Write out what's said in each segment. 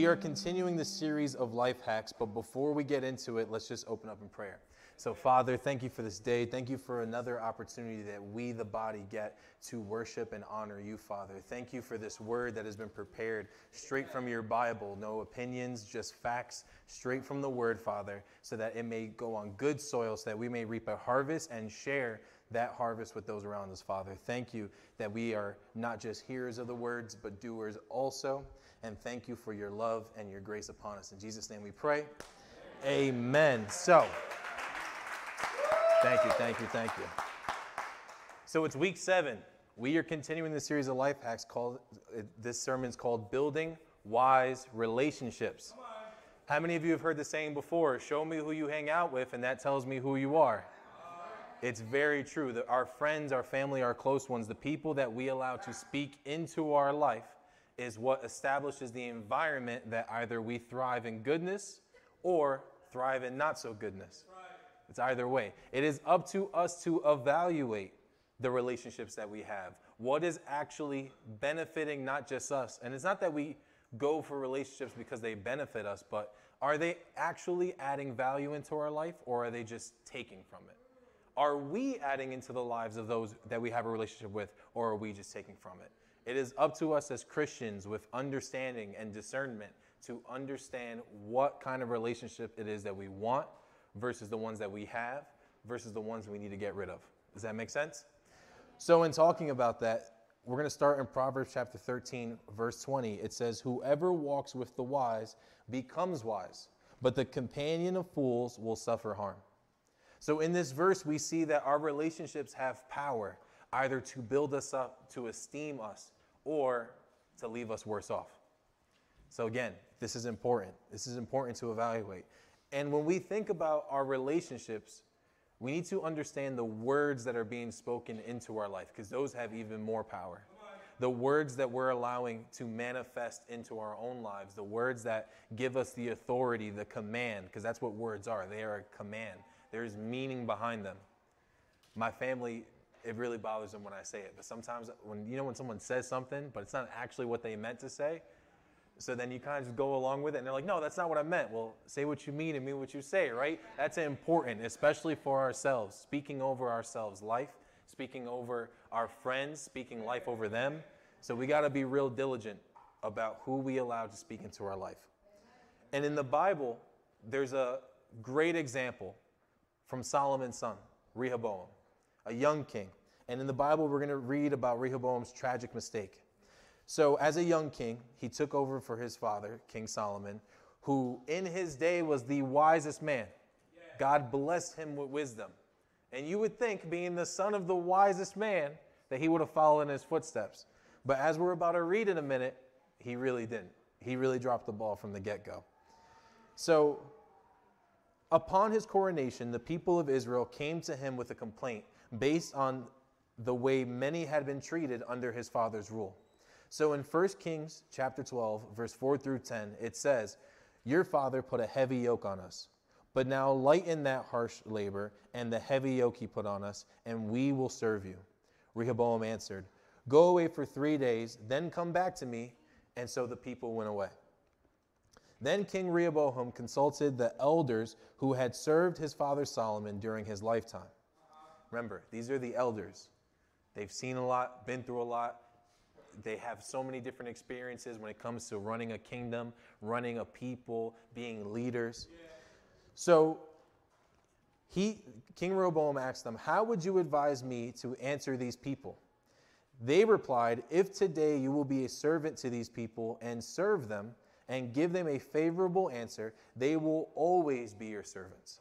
We are continuing the series of life hacks, but before we get into it, let's just open up in prayer. So, Father, thank you for this day. Thank you for another opportunity that we, the body, get to worship and honor you, Father. Thank you for this word that has been prepared straight from your Bible. No opinions, just facts straight from the word, Father, so that it may go on good soil, so that we may reap a harvest and share that harvest with those around us, Father. Thank you that we are not just hearers of the words, but doers also. And thank you for your love and your grace upon us. In Jesus' name we pray. Amen. So, Thank you, thank you, thank you. So it's week seven. We are continuing the series of life hacks called, uh, this sermon's called Building Wise Relationships. How many of you have heard the saying before? Show me who you hang out with, and that tells me who you are. Uh-huh. It's very true that our friends, our family, our close ones, the people that we allow to speak into our life, is what establishes the environment that either we thrive in goodness or thrive in not so goodness. It's either way. It is up to us to evaluate the relationships that we have. What is actually benefiting not just us? And it's not that we go for relationships because they benefit us, but are they actually adding value into our life or are they just taking from it? Are we adding into the lives of those that we have a relationship with or are we just taking from it? It is up to us as Christians with understanding and discernment to understand what kind of relationship it is that we want versus the ones that we have versus the ones we need to get rid of. Does that make sense? So, in talking about that, we're going to start in Proverbs chapter 13, verse 20. It says, Whoever walks with the wise becomes wise, but the companion of fools will suffer harm. So, in this verse, we see that our relationships have power either to build us up, to esteem us, or to leave us worse off. So, again, this is important. This is important to evaluate. And when we think about our relationships, we need to understand the words that are being spoken into our life because those have even more power. The words that we're allowing to manifest into our own lives, the words that give us the authority, the command, because that's what words are. They are a command. There's meaning behind them. My family, it really bothers them when I say it, but sometimes when you know when someone says something, but it's not actually what they meant to say, so then you kind of just go along with it, and they're like, no, that's not what I meant. Well, say what you mean and mean what you say, right? That's important, especially for ourselves, speaking over ourselves life, speaking over our friends, speaking life over them. So we got to be real diligent about who we allow to speak into our life. And in the Bible, there's a great example from Solomon's son, Rehoboam, a young king. And in the Bible, we're going to read about Rehoboam's tragic mistake. So, as a young king, he took over for his father, King Solomon, who in his day was the wisest man. God blessed him with wisdom. And you would think, being the son of the wisest man, that he would have followed in his footsteps. But as we're about to read in a minute, he really didn't. He really dropped the ball from the get go. So, upon his coronation, the people of Israel came to him with a complaint based on the way many had been treated under his father's rule. So in 1 Kings chapter 12, verse 4 through 10, it says, Your father put a heavy yoke on us, but now lighten that harsh labor and the heavy yoke he put on us, and we will serve you. Rehoboam answered, Go away for three days, then come back to me. And so the people went away. Then King Rehoboam consulted the elders who had served his father Solomon during his lifetime. Remember, these are the elders. They've seen a lot, been through a lot, they have so many different experiences when it comes to running a kingdom, running a people, being leaders. So he, King Rehoboam asked them, How would you advise me to answer these people? They replied, If today you will be a servant to these people and serve them and give them a favorable answer, they will always be your servants.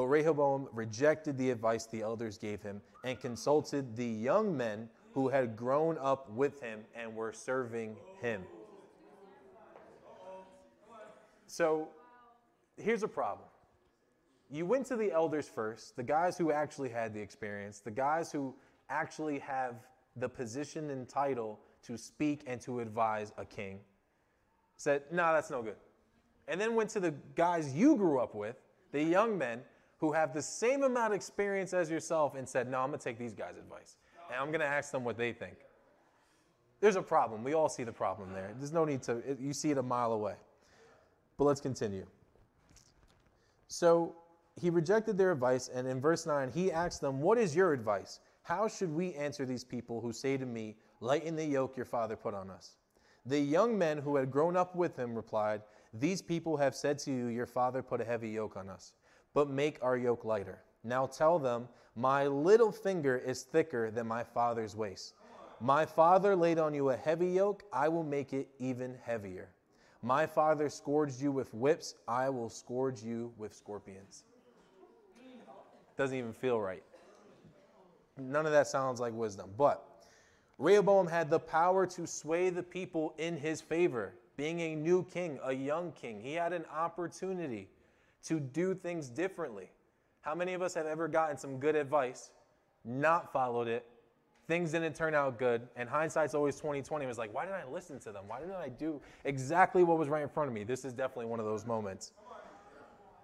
But Rehoboam rejected the advice the elders gave him and consulted the young men who had grown up with him and were serving him. So here's a problem. You went to the elders first, the guys who actually had the experience, the guys who actually have the position and title to speak and to advise a king. Said, no, nah, that's no good. And then went to the guys you grew up with, the young men who have the same amount of experience as yourself, and said, no, I'm going to take these guys' advice and I'm going to ask them what they think. There's a problem. We all see the problem there. There's no need to, you see it a mile away. But let's continue. So he rejected their advice, and in verse 9, he asked them, What is your advice? How should we answer these people who say to me, Lighten the yoke your father put on us? The young men who had grown up with him replied, These people have said to you, Your father put a heavy yoke on us, but make our yoke lighter. Now tell them, My little finger is thicker than my father's waist. My father laid on you a heavy yoke, I will make it even heavier. My father scourged you with whips, I will scourge you with scorpions. Doesn't even feel right. None of that sounds like wisdom. But Rehoboam had the power to sway the people in his favor. Being a new king, a young king, he had an opportunity to do things differently. How many of us have ever gotten some good advice, not followed it, things didn't turn out good, and hindsight's always 2020. It was like, why didn't I listen to them? Why didn't I do exactly what was right in front of me? This is definitely one of those moments.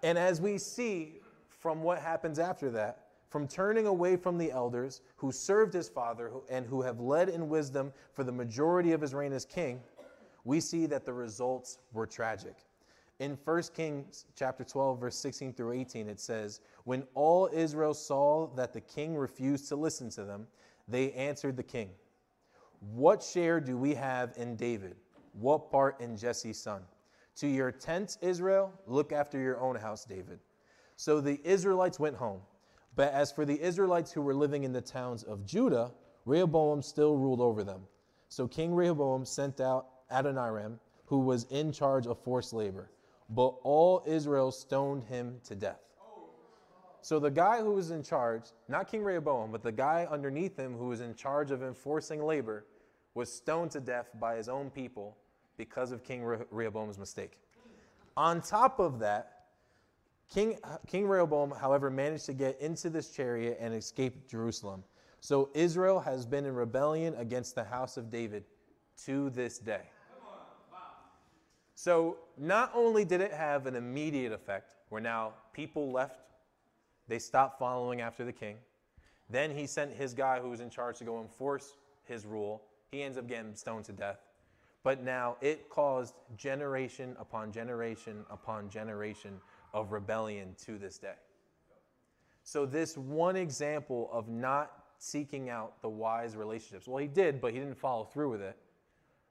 And as we see from what happens after that, from turning away from the elders who served his father and who have led in wisdom for the majority of his reign as king, we see that the results were tragic. In 1 Kings chapter 12 verse 16 through 18 it says, "When all Israel saw that the king refused to listen to them, they answered the king, What share do we have in David? What part in Jesse's son? To your tents, Israel, look after your own house, David. So the Israelites went home. But as for the Israelites who were living in the towns of Judah, Rehoboam still ruled over them. So King Rehoboam sent out Adoniram, who was in charge of forced labor. But all Israel stoned him to death. So the guy who was in charge, not King Rehoboam, but the guy underneath him who was in charge of enforcing labor, was stoned to death by his own people because of King Rehoboam's mistake. On top of that, King, King Rehoboam, however, managed to get into this chariot and escape Jerusalem. So Israel has been in rebellion against the house of David to this day. So not only did it have an immediate effect, where now people left they stopped following after the king. Then he sent his guy who was in charge to go enforce his rule. He ends up getting stoned to death. But now it caused generation upon generation upon generation of rebellion to this day. So, this one example of not seeking out the wise relationships, well, he did, but he didn't follow through with it,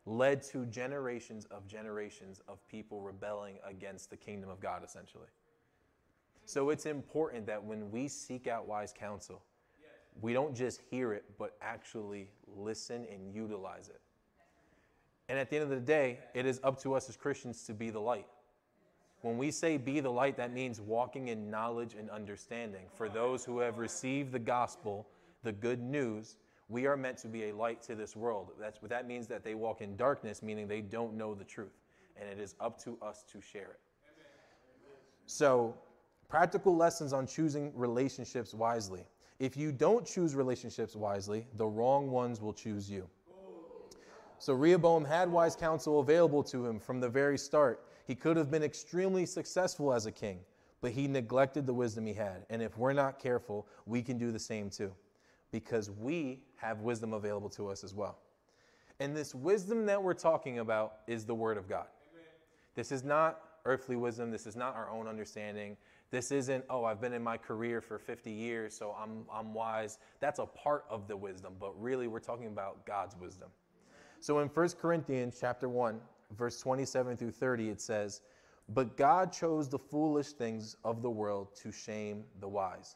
led to generations of generations of people rebelling against the kingdom of God, essentially. So it's important that when we seek out wise counsel, we don't just hear it, but actually listen and utilize it. And at the end of the day, it is up to us as Christians to be the light. When we say be the light, that means walking in knowledge and understanding. For those who have received the gospel, the good news, we are meant to be a light to this world. That's that means that they walk in darkness, meaning they don't know the truth. And it is up to us to share it. So Practical lessons on choosing relationships wisely. If you don't choose relationships wisely, the wrong ones will choose you. So Rehoboam had wise counsel available to him from the very start. He could have been extremely successful as a king, but he neglected the wisdom he had. And if we're not careful, we can do the same too, because we have wisdom available to us as well. And this wisdom that we're talking about is the Word of God. Amen. This is not earthly wisdom. This is not our own understanding. This isn't, oh, I've been in my career for 50 years, so I'm, I'm wise. That's a part of the wisdom, but really we're talking about God's wisdom. So in 1 Corinthians chapter 1, verse 27 through 30, it says, But God chose the foolish things of the world to shame the wise.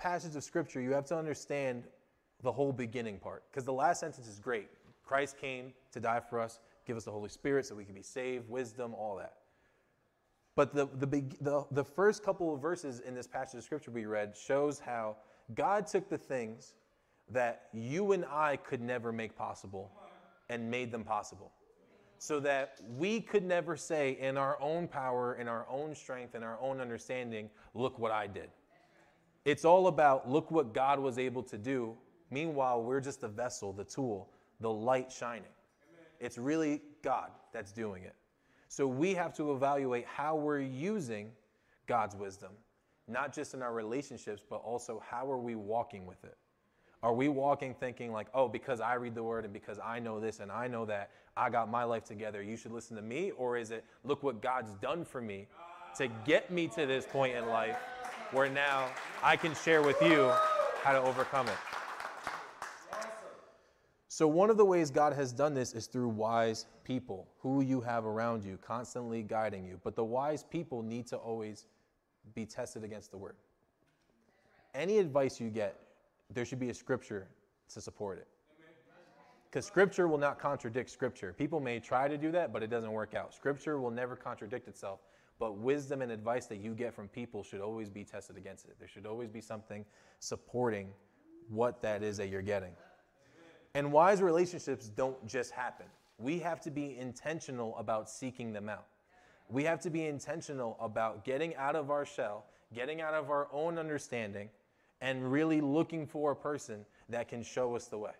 passage of scripture, you have to understand the whole beginning part because the last sentence is great. Christ came to die for us, give us the Holy Spirit so we can be saved, wisdom, all that. But the, the, the, the first couple of verses in this passage of scripture we read shows how God took the things that you and I could never make possible and made them possible. So that we could never say in our own power, in our own strength, in our own understanding, look what I did. It's all about look what God was able to do. Meanwhile, we're just the vessel, the tool, the light shining. It's really God that's doing it. So we have to evaluate how we're using God's wisdom, not just in our relationships, but also how are we walking with it? Are we walking thinking like, oh, because I read the word and because I know this and I know that, I got my life together, you should listen to me? Or is it, look what God's done for me ah. to get me to this point in life where now I can share with you how to overcome it? So, one of the ways God has done this is through wise people who you have around you, constantly guiding you. But the wise people need to always be tested against the word. Any advice you get, there should be a scripture to support it. Because scripture will not contradict scripture. People may try to do that, but it doesn't work out. Scripture will never contradict itself. But wisdom and advice that you get from people should always be tested against it. There should always be something supporting what that is that you're getting. And wise relationships don't just happen. We have to be intentional about seeking them out. We have to be intentional about getting out of our shell, getting out of our own understanding, and really looking for a person that can show us the way.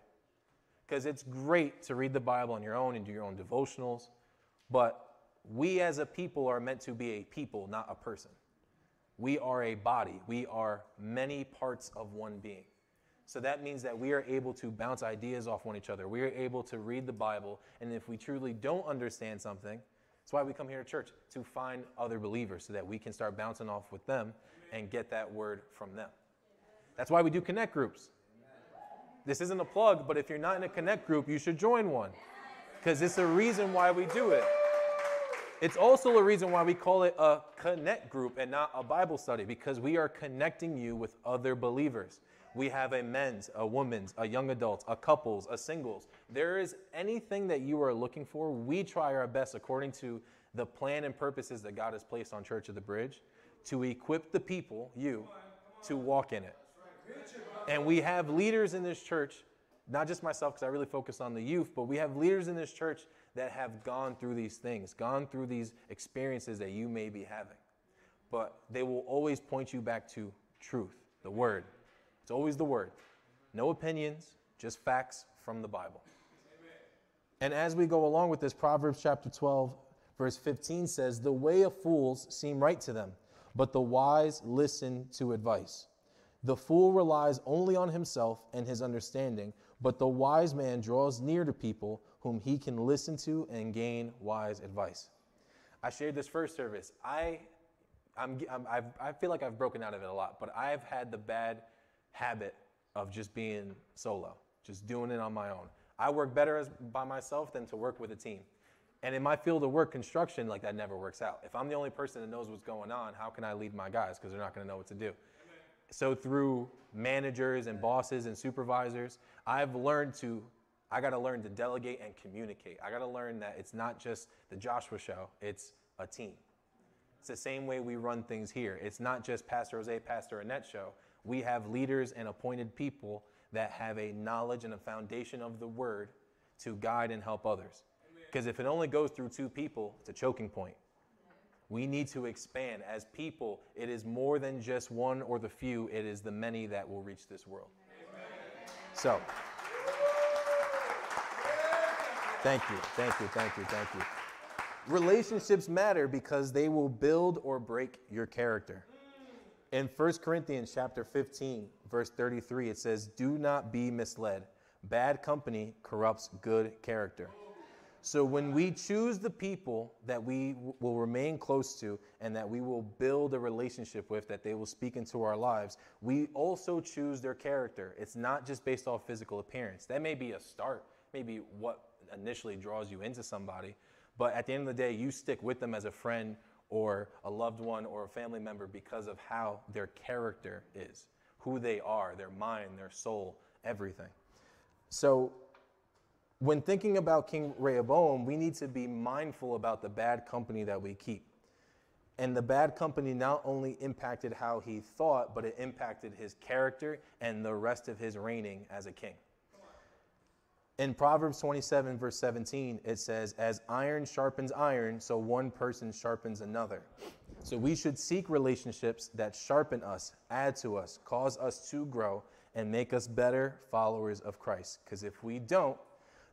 Because it's great to read the Bible on your own and do your own devotionals, but we as a people are meant to be a people, not a person. We are a body, we are many parts of one being. So that means that we are able to bounce ideas off one each other. We are able to read the Bible, and if we truly don't understand something, that's why we come here to church to find other believers so that we can start bouncing off with them and get that word from them. That's why we do connect groups. This isn't a plug, but if you're not in a connect group, you should join one because it's the reason why we do it. It's also a reason why we call it a connect group and not a Bible study because we are connecting you with other believers. We have a men's, a woman's, a young adults, a couples, a singles. There is anything that you are looking for, we try our best according to the plan and purposes that God has placed on Church of the Bridge to equip the people, you, to walk in it. And we have leaders in this church, not just myself, because I really focus on the youth, but we have leaders in this church that have gone through these things, gone through these experiences that you may be having. But they will always point you back to truth, the word. It's always the word. No opinions, just facts from the Bible. And as we go along with this, Proverbs chapter 12, verse 15 says, The way of fools seem right to them, but the wise listen to advice. The fool relies only on himself and his understanding, but the wise man draws near to people whom he can listen to and gain wise advice. I shared this first service. I, I'm, I'm, i feel like I've broken out of it a lot, but I've had the bad habit of just being solo, just doing it on my own. I work better as, by myself than to work with a team. And in my field of work, construction, like that never works out. If I'm the only person that knows what's going on, how can I lead my guys? Because they're not going to know what to do. So through managers and bosses and supervisors, I've learned to, I got to learn to delegate and communicate. I got to learn that it's not just the Joshua show, it's a team. It's the same way we run things here. It's not just Pastor Jose, Pastor Annette show. We have leaders and appointed people that have a knowledge and a foundation of the word to guide and help others. Because if it only goes through two people, it's a choking point. We need to expand. As people, it is more than just one or the few, it is the many that will reach this world. So, thank you, thank you, thank you, thank you. Relationships matter because they will build or break your character. In 1 Corinthians chapter 15, verse 33, it says, Do not be misled. Bad company corrupts good character. So when we choose the people that we will remain close to and that we will build a relationship with, that they will speak into our lives, we also choose their character. It's not just based off physical appearance. That may be a start, maybe what initially draws you into somebody. But at the end of the day, you stick with them as a friend or a loved one or a family member because of how their character is, who they are, their mind, their soul, everything. So, when thinking about King Rehoboam, we need to be mindful about the bad company that we keep. And the bad company not only impacted how he thought, but it impacted his character and the rest of his reigning as a king. In Proverbs 27, verse 17, it says, As iron sharpens iron, so one person sharpens another. So we should seek relationships that sharpen us, add to us, cause us to grow, and make us better followers of Christ. Because if we don't,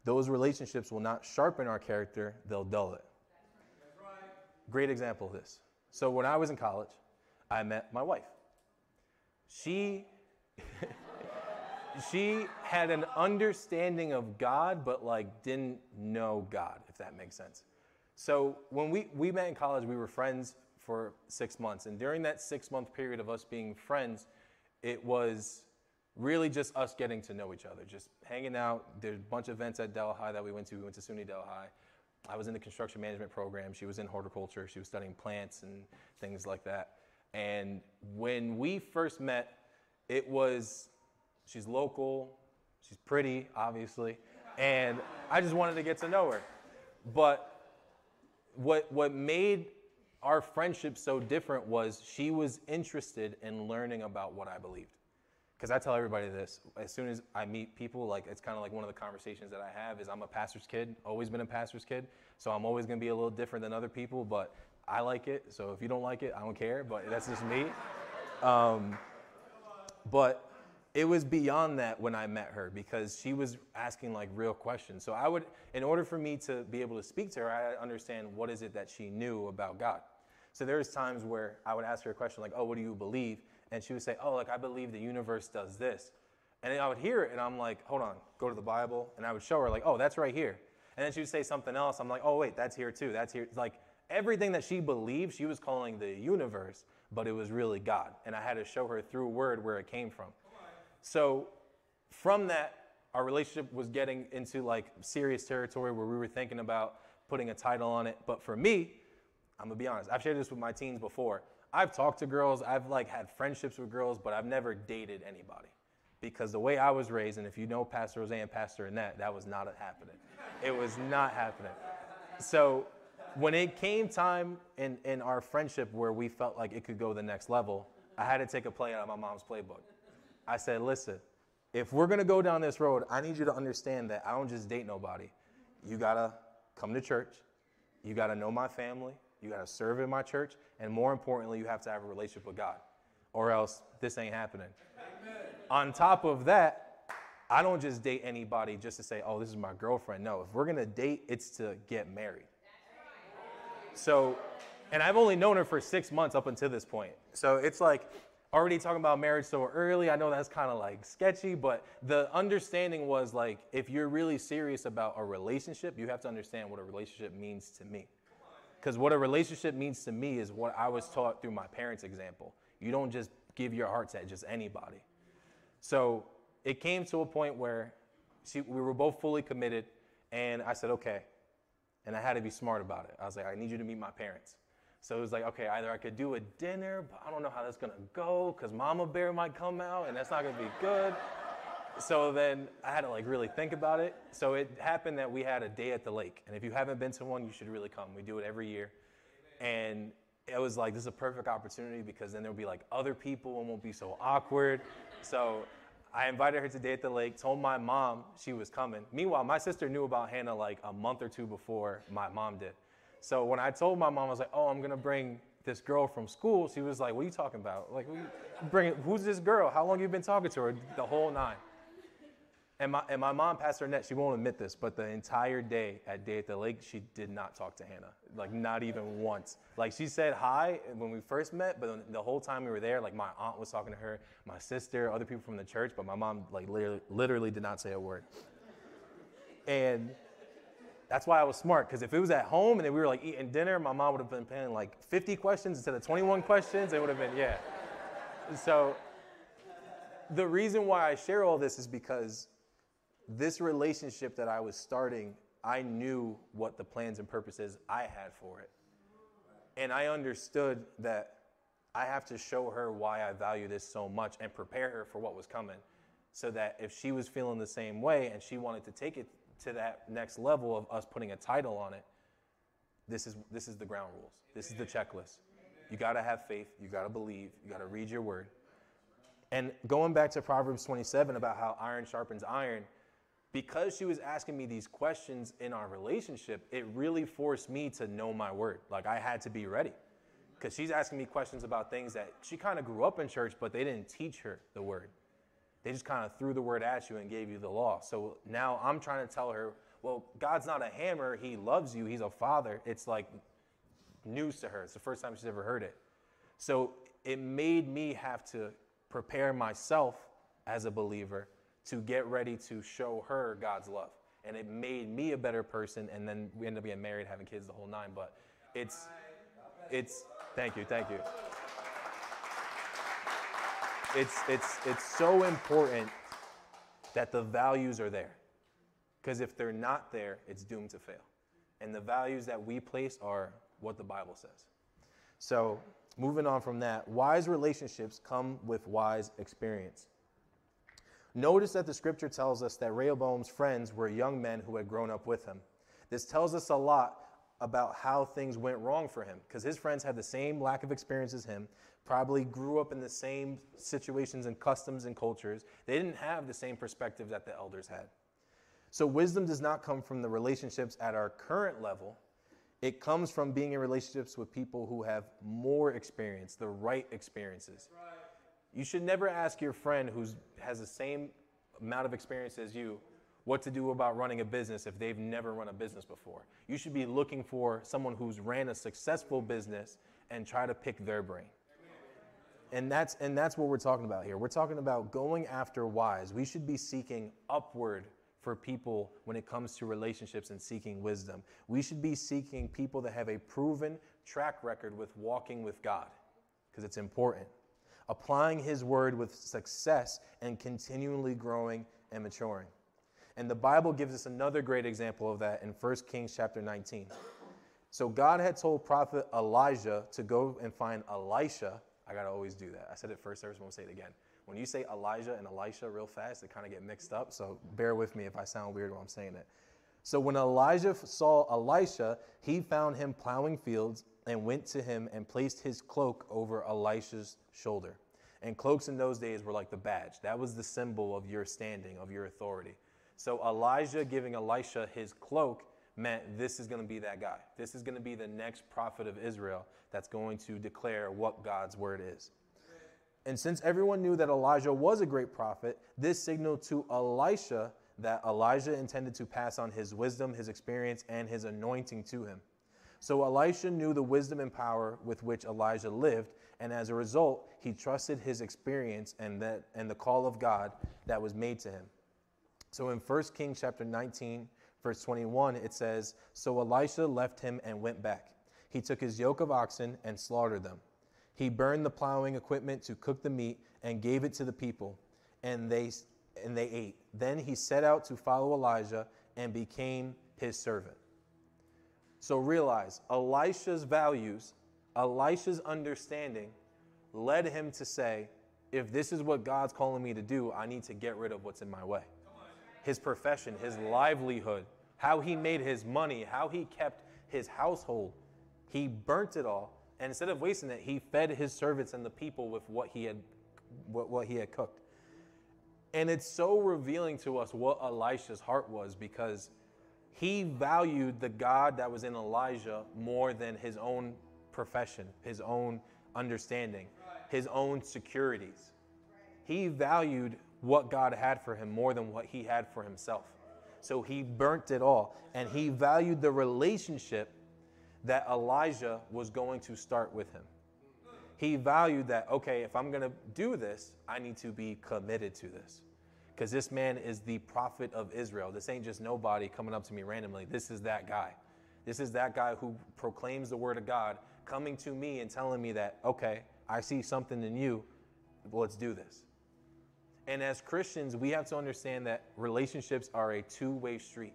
those relationships will not sharpen our character, they'll dull it. Great example of this. So when I was in college, I met my wife. She she had an understanding of God, but like didn't know God, if that makes sense. So when we, we met in college, we were friends for six months. And during that six month period of us being friends, it was really just us getting to know each other, just hanging out. There's a bunch of events at Delhi that we went to. We went to SUNY Delhi. I was in the construction management program. She was in horticulture. She was studying plants and things like that. And when we first met, it was she's local, she's pretty, obviously, and I just wanted to get to know her. But what what made our friendship so different was she was interested in learning about what I believed because I tell everybody this as soon as I meet people, like it's kind of like one of the conversations that I have is I'm a pastor's kid, always been a pastor's kid, so I'm always gonna be a little different than other people, but I like it. So if you don't like it, I don't care, but that's just me. Um, but it was beyond that when I met her because she was asking like real questions. So I would, in order for me to be able to speak to her, I understand what is it that she knew about God. So there's times where I would ask her a question like, "Oh, what do you believe?" And she would say, Oh, like I believe the universe does this. And I would hear it and I'm like, Hold on, go to the Bible. And I would show her, like, Oh, that's right here. And then she would say something else. I'm like, Oh, wait, that's here too. That's here. Like everything that she believed, she was calling the universe, but it was really God. And I had to show her through word where it came from. So from that, our relationship was getting into like serious territory where we were thinking about putting a title on it. But for me, I'm gonna be honest, I've shared this with my teens before. I've talked to girls, I've like had friendships with girls, but I've never dated anybody. Because the way I was raised, and if you know Pastor Jose and Pastor Annette, that was not happening. It was not happening. So when it came time in, in our friendship where we felt like it could go the next level, I had to take a play out of my mom's playbook. I said, listen, if we're gonna go down this road, I need you to understand that I don't just date nobody. You gotta come to church, you gotta know my family, you got to serve in my church, and more importantly, you have to have a relationship with God, or else this ain't happening. Amen. On top of that, I don't just date anybody just to say, oh, this is my girlfriend. No, if we're going to date, it's to get married. So, and I've only known her for six months up until this point. So it's like already talking about marriage so early. I know that's kind of like sketchy, but the understanding was like, if you're really serious about a relationship, you have to understand what a relationship means to me. Because what a relationship means to me is what I was taught through my parents' example. You don't just give your heart to just anybody. So it came to a point where we were both fully committed, and I said, okay. And I had to be smart about it. I was like, I need you to meet my parents. So it was like, okay, either I could do a dinner, but I don't know how that's gonna go because Mama Bear might come out and that's not gonna be good so then I had to like really think about it. So it happened that we had a day at the lake. And if you haven't been to one, you should really come. We do it every year. And it was like, this is a perfect opportunity because then there'll be like other people and won't be so awkward. So I invited her to day at the lake, told my mom she was coming. Meanwhile, my sister knew about Hannah like a month or two before my mom did. So when I told my mom, I was like, oh, I'm gonna bring this girl from school. She was like, what are you talking about? Like, bring who's this girl? How long you been talking to her? The whole nine. And my, and my mom, Pastor Annette, she won't admit this, but the entire day at Day at the Lake, she did not talk to Hannah. Like, not even once. Like, she said hi when we first met, but the whole time we were there, like, my aunt was talking to her, my sister, other people from the church, but my mom, like, literally, literally did not say a word. And that's why I was smart, because if it was at home and then we were, like, eating dinner, my mom would have been paying, like, 50 questions instead of 21 questions. It would have been, yeah. So, the reason why I share all this is because this relationship that I was starting, I knew what the plans and purposes I had for it. And I understood that I have to show her why I value this so much and prepare her for what was coming so that if she was feeling the same way and she wanted to take it to that next level of us putting a title on it, this is, this is the ground rules. This is the checklist. You got to have faith. You got to believe. You got to read your word. And going back to Proverbs 27 about how iron sharpens iron, because she was asking me these questions in our relationship, it really forced me to know my word. Like I had to be ready. Because she's asking me questions about things that she kind of grew up in church, but they didn't teach her the word. They just kind of threw the word at you and gave you the law. So now I'm trying to tell her, well, God's not a hammer. He loves you. He's a father. It's like news to her. It's the first time she's ever heard it. So it made me have to prepare myself as a believer to get ready to show her God's love. And it made me a better person. And then we ended up getting married, having kids, the whole nine. But it's, it's, thank you, thank you. It's, it's, it's so important that the values are there. Because if they're not there, it's doomed to fail. And the values that we place are what the Bible says. So, moving on from that, wise relationships come with wise experience. Notice that the scripture tells us that Rehoboam's friends were young men who had grown up with him. This tells us a lot about how things went wrong for him because his friends had the same lack of experience as him, probably grew up in the same situations and customs and cultures. They didn't have the same perspective that the elders had. So, wisdom does not come from the relationships at our current level. It comes from being in relationships with people who have more experience, the right experiences. Right. You should never ask your friend who has the same amount of experience as you what to do about running a business if they've never run a business before. You should be looking for someone who's ran a successful business and try to pick their brain. And that's and that's what we're talking about here. We're talking about going after wise. We should be seeking upward for people when it comes to relationships and seeking wisdom. We should be seeking people that have a proven track record with walking with God because it's important applying His word with success and continually growing and maturing. And the Bible gives us another great example of that in 1 Kings chapter 19. So God had told prophet Elijah to go and find Elisha. I got to always do that. I said it first service, I'm to say it again. When you say Elijah and Elisha real fast, they kind of get mixed up. So bear with me if I sound weird while I'm saying it. So when Elijah saw Elisha, he found him plowing fields and went to him and placed his cloak over Elisha's shoulder. And cloaks in those days were like the badge. That was the symbol of your standing, of your authority. So Elijah giving Elisha his cloak meant this is going to be that guy. This is going to be the next prophet of Israel that's going to declare what God's word is. And since everyone knew that Elijah was a great prophet, this signaled to Elisha that Elijah intended to pass on his wisdom, his experience, and his anointing to him. So Elisha knew the wisdom and power with which Elijah lived, and as a result, he trusted his experience and that and the call of God that was made to him. So in 1 Kings chapter 19, verse 21, it says, So Elisha left him and went back. He took his yoke of oxen and slaughtered them. He burned the plowing equipment to cook the meat and gave it to the people, and they and they ate. Then he set out to follow Elijah and became his servant. So realize Elisha's values, Elisha's understanding led him to say, if this is what God's calling me to do, I need to get rid of what's in my way. His profession, his livelihood, how he made his money, how he kept his household. He burnt it all. And instead of wasting it, he fed his servants and the people with what he had, what, what he had cooked. And it's so revealing to us what Elisha's heart was because he valued the God that was in Elijah more than his own profession, his own understanding, his own securities. He valued what God had for him more than what he had for himself. So he burnt it all. And he valued the relationship that Elijah was going to start with him. He valued that, okay, if I'm going to do this, I need to be committed to this because this man is the prophet of Israel. This ain't just nobody coming up to me randomly. This is that guy. This is that guy who proclaims the word of God coming to me and telling me that, okay, I see something in you. Well, let's do this. And as Christians, we have to understand that relationships are a two way street.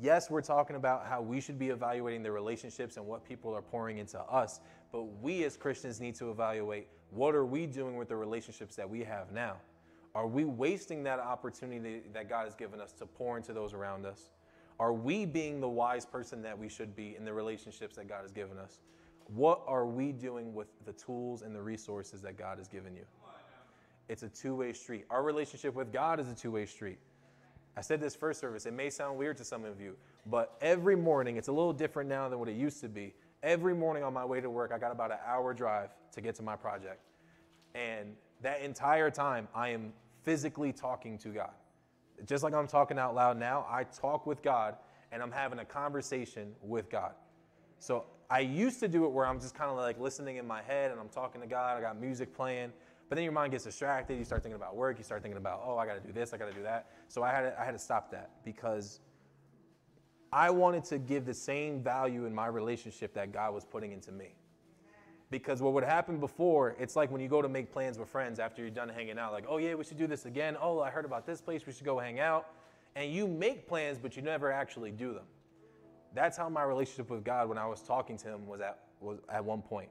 Yes, we're talking about how we should be evaluating the relationships and what people are pouring into us, but we as Christians need to evaluate what are we doing with the relationships that we have now? Are we wasting that opportunity that God has given us to pour into those around us? Are we being the wise person that we should be in the relationships that God has given us? What are we doing with the tools and the resources that God has given you? It's a two way street. Our relationship with God is a two way street. I said this first service, it may sound weird to some of you, but every morning, it's a little different now than what it used to be. Every morning on my way to work, I got about an hour drive to get to my project. And that entire time, I am physically talking to God. Just like I'm talking out loud now, I talk with God and I'm having a conversation with God. So I used to do it where I'm just kind of like listening in my head and I'm talking to God. I got music playing, but then your mind gets distracted. You start thinking about work. You start thinking about, oh, I got to do this. I got to do that. So I had to, I had to stop that because I wanted to give the same value in my relationship that God was putting into me. Because what would happen before, it's like when you go to make plans with friends after you're done hanging out, like, oh yeah, we should do this again. Oh, I heard about this place, we should go hang out. And you make plans, but you never actually do them. That's how my relationship with God when I was talking to him was at was at one point.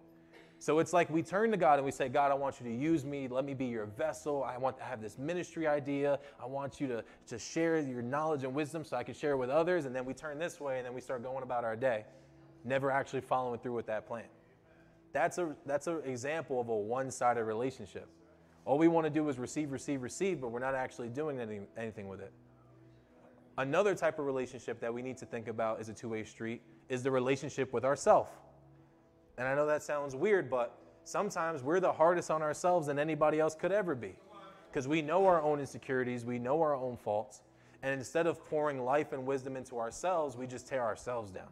So it's like we turn to God and we say, God, I want you to use me. Let me be your vessel. I want to have this ministry idea. I want you to, to share your knowledge and wisdom so I can share it with others. And then we turn this way and then we start going about our day, never actually following through with that plan. That's a that's an example of a one-sided relationship. All we want to do is receive, receive, receive, but we're not actually doing anything, anything with it. Another type of relationship that we need to think about is a two-way street is the relationship with ourself. And I know that sounds weird, but sometimes we're the hardest on ourselves than anybody else could ever be. Because we know our own insecurities, we know our own faults, and instead of pouring life and wisdom into ourselves, we just tear ourselves down.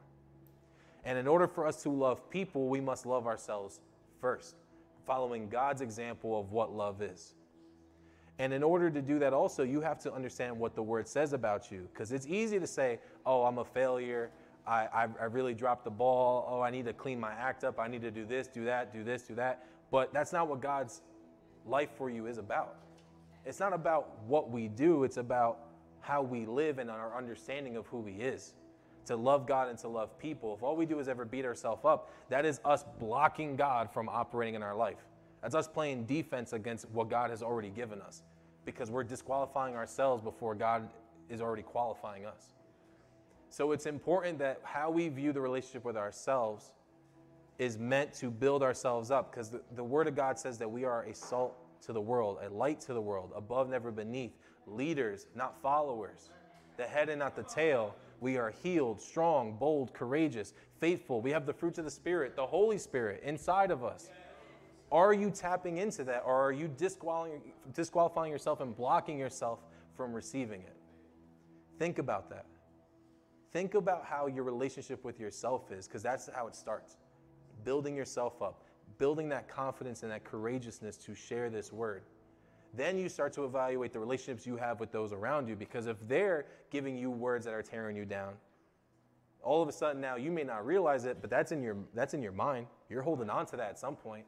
And in order for us to love people, we must love ourselves first, following God's example of what love is. And in order to do that, also, you have to understand what the word says about you. Because it's easy to say, oh, I'm a failure. I, I, I, really dropped the ball. Oh, I need to clean my act up. I need to do this, do that, do this, do that. But that's not what God's life for you is about. It's not about what we do, it's about how we live and our understanding of who He is. To love God and to love people. If all we do is ever beat ourselves up, that is us blocking God from operating in our life. That's us playing defense against what God has already given us because we're disqualifying ourselves before God is already qualifying us. So it's important that how we view the relationship with ourselves is meant to build ourselves up because the, the Word of God says that we are a salt to the world, a light to the world, above, never beneath, leaders, not followers, the head and not the tail. We are healed, strong, bold, courageous, faithful. We have the fruits of the Spirit, the Holy Spirit inside of us. Are you tapping into that or are you disqualifying, yourself and blocking yourself from receiving it? Think about that. Think about how your relationship with yourself is because that's how it starts. Building yourself up, building that confidence and that courageousness to share this word. Then you start to evaluate the relationships you have with those around you because if they're giving you words that are tearing you down, all of a sudden now you may not realize it, but that's in your that's in your mind. You're holding on to that at some point.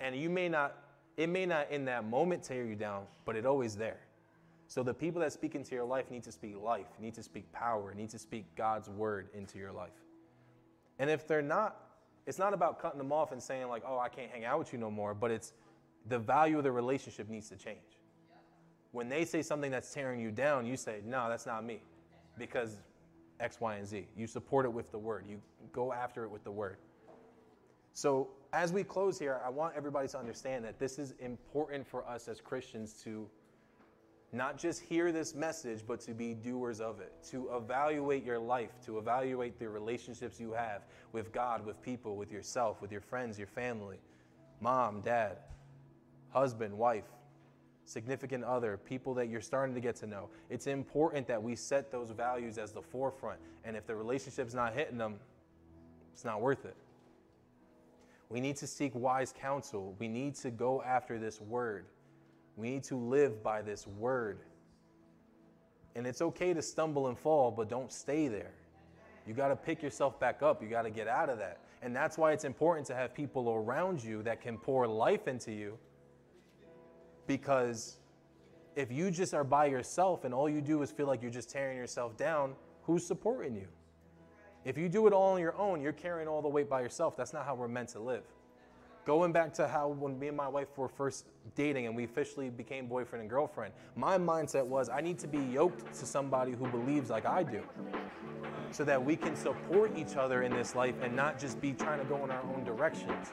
And you may not, it may not in that moment tear you down, but it always there. So the people that speak into your life need to speak life, need to speak power, need to speak God's word into your life. And if they're not, it's not about cutting them off and saying like, "Oh, I can't hang out with you no more," but it's the value of the relationship needs to change. When they say something that's tearing you down, you say, "No, that's not me." Because X, Y, and Z. You support it with the word. You go after it with the word. So as we close here, I want everybody to understand that this is important for us as Christians to not just hear this message, but to be doers of it, to evaluate your life, to evaluate the relationships you have with God, with people, with yourself, with your friends, your family, mom, dad, husband, wife, significant other, people that you're starting to get to know. It's important that we set those values as the forefront. And if the relationship's not hitting them, it's not worth it. We need to seek wise counsel. We need to go after this word. We need to live by this word. And it's okay to stumble and fall, but don't stay there. You got to pick yourself back up. You got to get out of that. And that's why it's important to have people around you that can pour life into you. Because if you just are by yourself and all you do is feel like you're just tearing yourself down, who's supporting you? If you do it all on your own, you're carrying all the weight by yourself. That's not how we're meant to live. Going back to how when me and my wife were first dating and we officially became boyfriend and girlfriend, my mindset was I need to be yoked to somebody who believes like I do so that we can support each other in this life and not just be trying to go in our own directions.